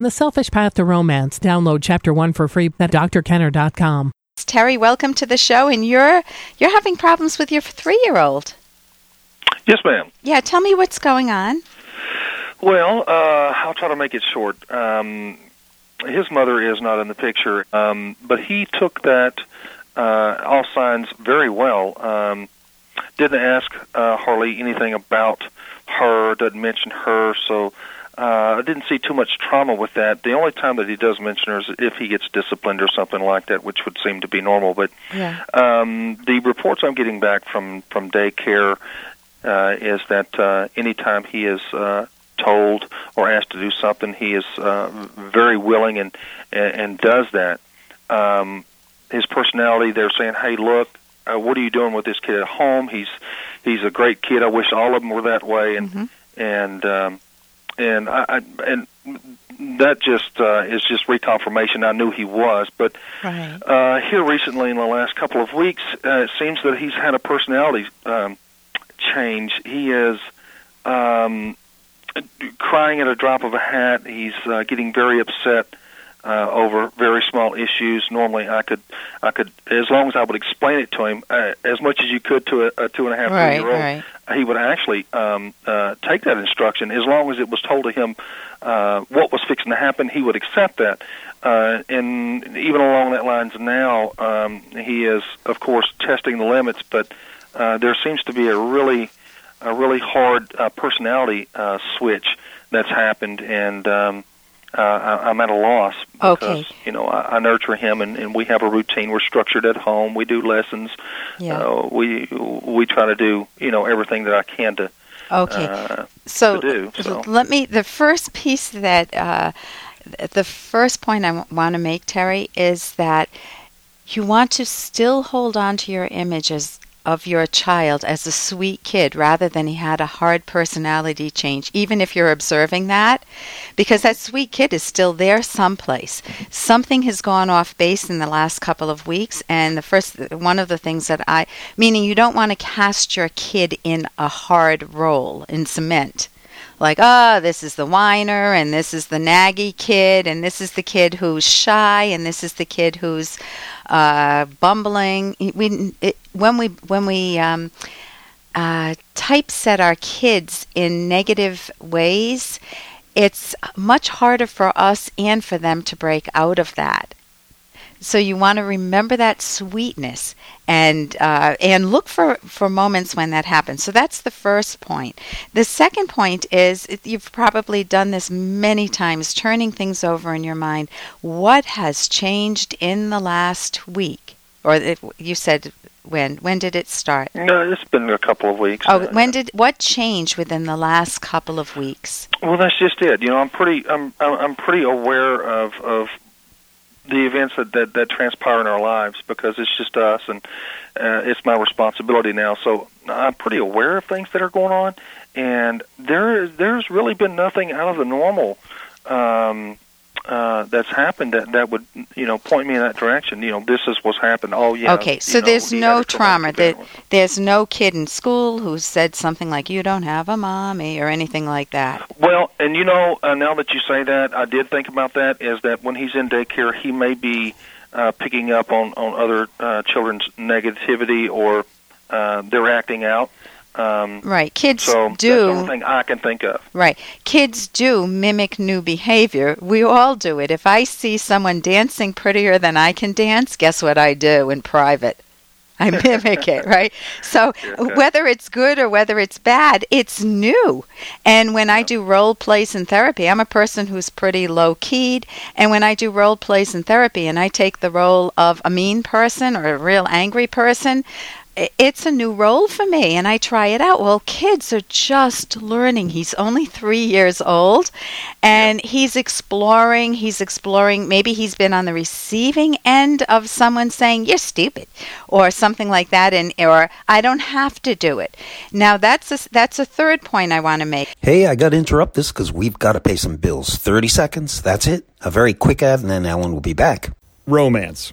The Selfish Path to Romance. Download chapter 1 for free at drkenner.com. Terry, welcome to the show and you're you're having problems with your 3-year-old. Yes, ma'am. Yeah, tell me what's going on. Well, uh, I'll try to make it short. Um, his mother is not in the picture, um, but he took that uh, all signs very well. Um, didn't ask uh, Harley anything about her, doesn't mention her, so uh, I didn't see too much trauma with that. The only time that he does mention her is if he gets disciplined or something like that, which would seem to be normal. But Yeah. um, the reports I'm getting back from from daycare uh, is that uh, anytime he is uh, told or asked to do something, he is uh, very willing and and, and does that. Um, his personality, they're saying, "Hey, look, uh, what are you doing with this kid at home? He's he's a great kid. I wish all of them were that way." And Mhm. and um, and I, I and that just uh, is just reconfirmation. I knew he was, but Right. uh, here recently in the last couple of weeks, uh, it seems that he's had a personality um, change. He is um, crying at a drop of a hat. He's uh, getting very upset uh, over very small issues. Normally, I could, I could, as long as I would explain it to him uh, as much as you could to a, a two and a half, Right, three year old, right. he would actually um, uh, take that instruction as long as it was told to him uh, what was fixing to happen. He would accept that, uh, and even along that lines now, um, he is of course testing the limits. But uh, there seems to be a really, a really hard uh, personality uh, switch that's happened, and um, uh, I, I'm at a loss because Okay. you know I, I nurture him, and, and we have a routine. We're structured at home. We do lessons. Yeah. Uh, we we try to do you know everything that I can to Okay. uh, so, to do, so. let me the first piece that uh, the first point I want to make terry is that you want to still hold on to your image as of your child as a sweet kid rather than he had a hard personality change even if you're observing that because that sweet kid is still there someplace. Something has gone off base in the last couple of weeks and the first one of the things that i meaning you don't want to cast your kid in a hard role in cement like, oh, this is the whiner, and this is the naggy kid, and this is the kid who's shy, and this is the kid who's uh, bumbling. We, it, when we when we um, uh, typeset our kids in negative ways, it's much harder for us and for them to break out of that. So you want to remember that sweetness and uh, and look for, for moments when that happens. So that's the first point. The second point is you've probably done this many times, turning things over in your mind. What has changed in the last week? Or it, you said when? When did it start? No, it's been a couple of weeks. Oh, Uh, when did what changed within the last couple of weeks? Well, that's just it. You know, I'm pretty. I'm I'm pretty aware of of the events that that, that transpire in our lives because it's just us, and uh, it's my responsibility now. So I'm pretty aware of things that are going on, and there there's really been nothing out of the normal. Um, uh, that's happened that that would you know point me in that direction. You know, this is what's happened. Oh yeah. okay, so know, there's no trauma. That there's no kid in school who said something like "you don't have a mommy" or anything like that. Well, and you know, uh, now that you say that, I did think about that. Is that when he's in daycare, he may be uh, picking up on on other uh, children's negativity or uh, they're acting out. Um, Right, kids so that's the do. only thing I can think of. Right. Kids do mimic new behavior. We all do it. If I see someone dancing prettier than I can dance, guess what I do in private? I mimic it, right? So Okay. whether it's good or whether it's bad, it's new. And when I do role plays in therapy, I'm a person who's pretty low keyed. And when I do role plays in therapy and I take the role of a mean person or a real angry person, it's a new role for me and I try it out. Well, kids are just learning. He's only three years old and he's exploring. He's exploring. Maybe he's been on the receiving end of someone saying, You're stupid or something like that. And, or I don't have to do it. Now, that's a, that's a third point I want to make. Hey, I got to interrupt this because we've got to pay some bills. 30 seconds, that's it. A very quick ad, and then Ellen will be back. romance.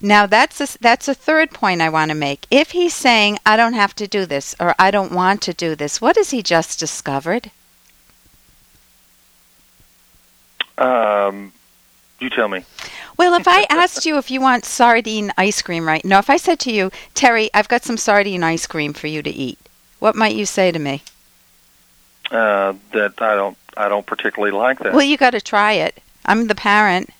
Now that's a, that's a third point I want to make. If he's saying I don't have to do this or I don't want to do this, what has he just discovered? Um, you tell me. Well, if I asked you if you want sardine ice cream right now, if I said to you, Terry, I've got some sardine ice cream for you to eat, what might you say to me? Uh, that I don't I don't particularly like that. Well, you got to try it. I'm the parent.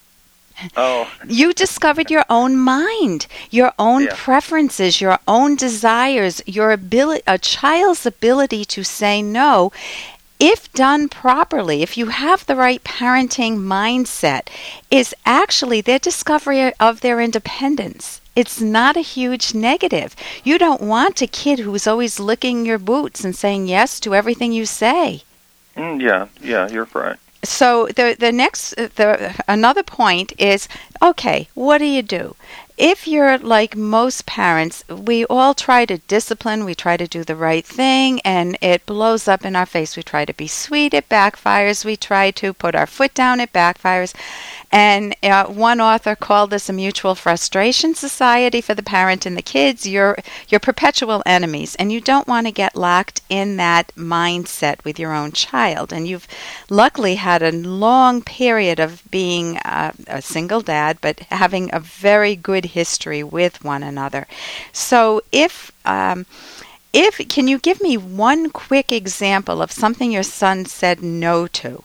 Oh, You discovered your own mind, your own Yeah. preferences, your own desires, your ability, a child's ability to say no. If done properly, if you have the right parenting mindset, is actually their discovery of their independence. It's not a huge negative. You don't want a kid who's always licking your boots and saying yes to everything you say. mm, yeah, yeah, you're right. So the the next the another point is okay, what do you do? If you're like most parents, we all try to discipline, we try to do the right thing, and it blows up in our face. We try to be sweet, it backfires. We try to put our foot down, it backfires. And uh, one author called this a mutual frustration society for the parent and the kids. You're you're perpetual enemies, and you don't want to get locked in that mindset with your own child. And you've luckily had a long period of being uh, a single dad, but having a very good history with one another. So if um, if can you give me one quick example of something your son said no to?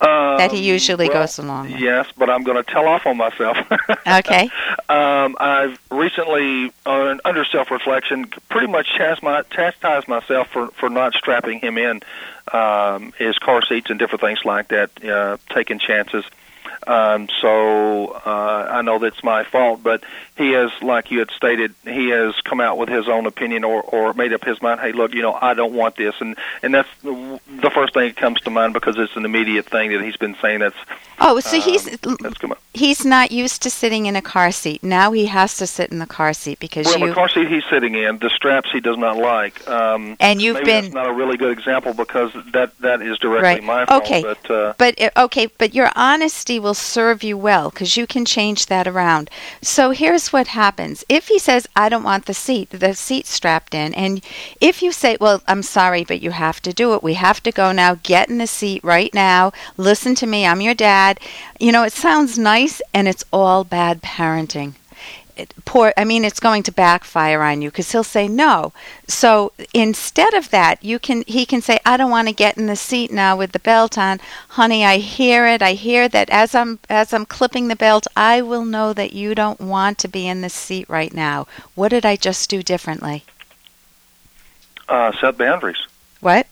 that he Um, usually well, goes along with. Yes, but I'm going to tell off on myself. Okay. Um, I've recently, uh, under self-reflection, pretty much chastised, my, chastised myself for for not strapping him in um, his car seats and different things like that, uh, taking chances. Um, so uh, I know that's my fault, but he has, like you had stated, he has come out with his own opinion or, or made up his mind. Hey, look, you know, I don't want this, and and that's the first thing that comes to mind because it's an immediate thing that he's been saying. That's Oh, so he's um, come he's not used to sitting in a car seat. Now he has to sit in the car seat because Well, you the car seat he's sitting in, the straps he does not like. Um, and you've been that's not a really good example because that that is directly Right. my fault. Okay. But uh, But uh, okay, but your honesty will serve you well because you can change that around. So here's what happens: if he says, "I don't want the seat," the seat strapped in, and if you say, "Well, I'm sorry, but you have to do it. We have to go now. Get in the seat right now. Listen to me. I'm your dad." You know, it sounds nice, and it's all bad parenting. It, poor i mean it's going to backfire on you because he'll say no. So instead of that you can he can say i don't want to get in the seat now with the belt on. Honey i hear it. I hear that as i'm as i'm clipping the belt i will know that you don't want to be in the seat right now. What did i just do differently? Uh, set boundaries. what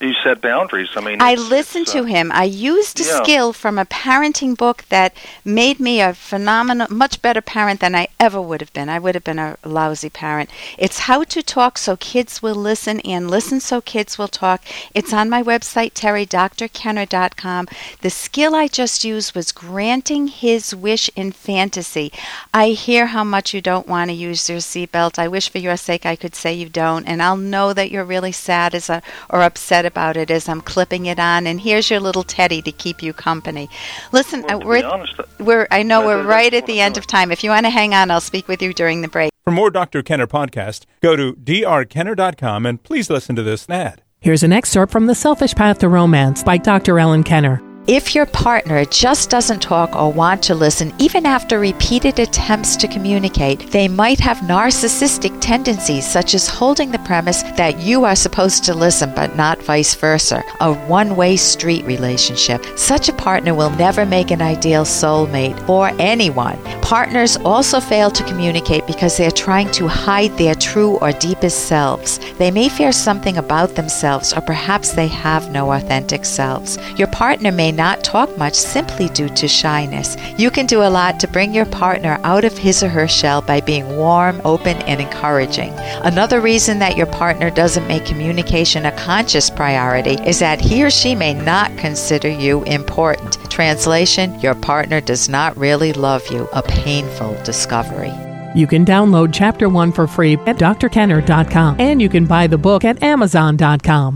You set boundaries. I mean, I listened it's, to uh, him. I used a yeah. skill from a parenting book that made me a phenomenal, much better parent than I ever would have been. I would have been a lousy parent. It's how to talk so kids will listen and listen so kids will talk. It's on my website, terrydrkenner.com. The skill I just used was granting his wish in fantasy. I hear how much you don't want to use your seatbelt. I wish for your sake I could say you don't, and I'll know that you're really sad as a, or upset about it as I'm clipping it on. And here's your little teddy to keep you company. Listen, Well, uh, we're honest, we're I know that- we're right at the end of time. If you want to hang on, I'll speak with you during the break. For more Dr. Kenner podcast, go to drkenner.com and please listen to this ad. Here's an excerpt from The Selfish Path to Romance by Dr. Ellen Kenner. If your partner just doesn't talk or want to listen, even after repeated attempts to communicate, they might have narcissistic tendencies, such as holding the premise that you are supposed to listen but not vice versa, a one way street relationship. Such a partner will never make an ideal soulmate or anyone. Partners also fail to communicate because they're trying to hide their true or deepest selves. They may fear something about themselves, or perhaps they have no authentic selves. Your partner may not talk much simply due to shyness. You can do a lot to bring your partner out of his or her shell by being warm, open, and encouraging. Another reason that your partner doesn't make communication a conscious priority is that he or she may not consider you important. Translation, your partner does not really love you, a painful discovery. You can download Chapter 1 for free at drkenner.com and you can buy the book at amazon.com.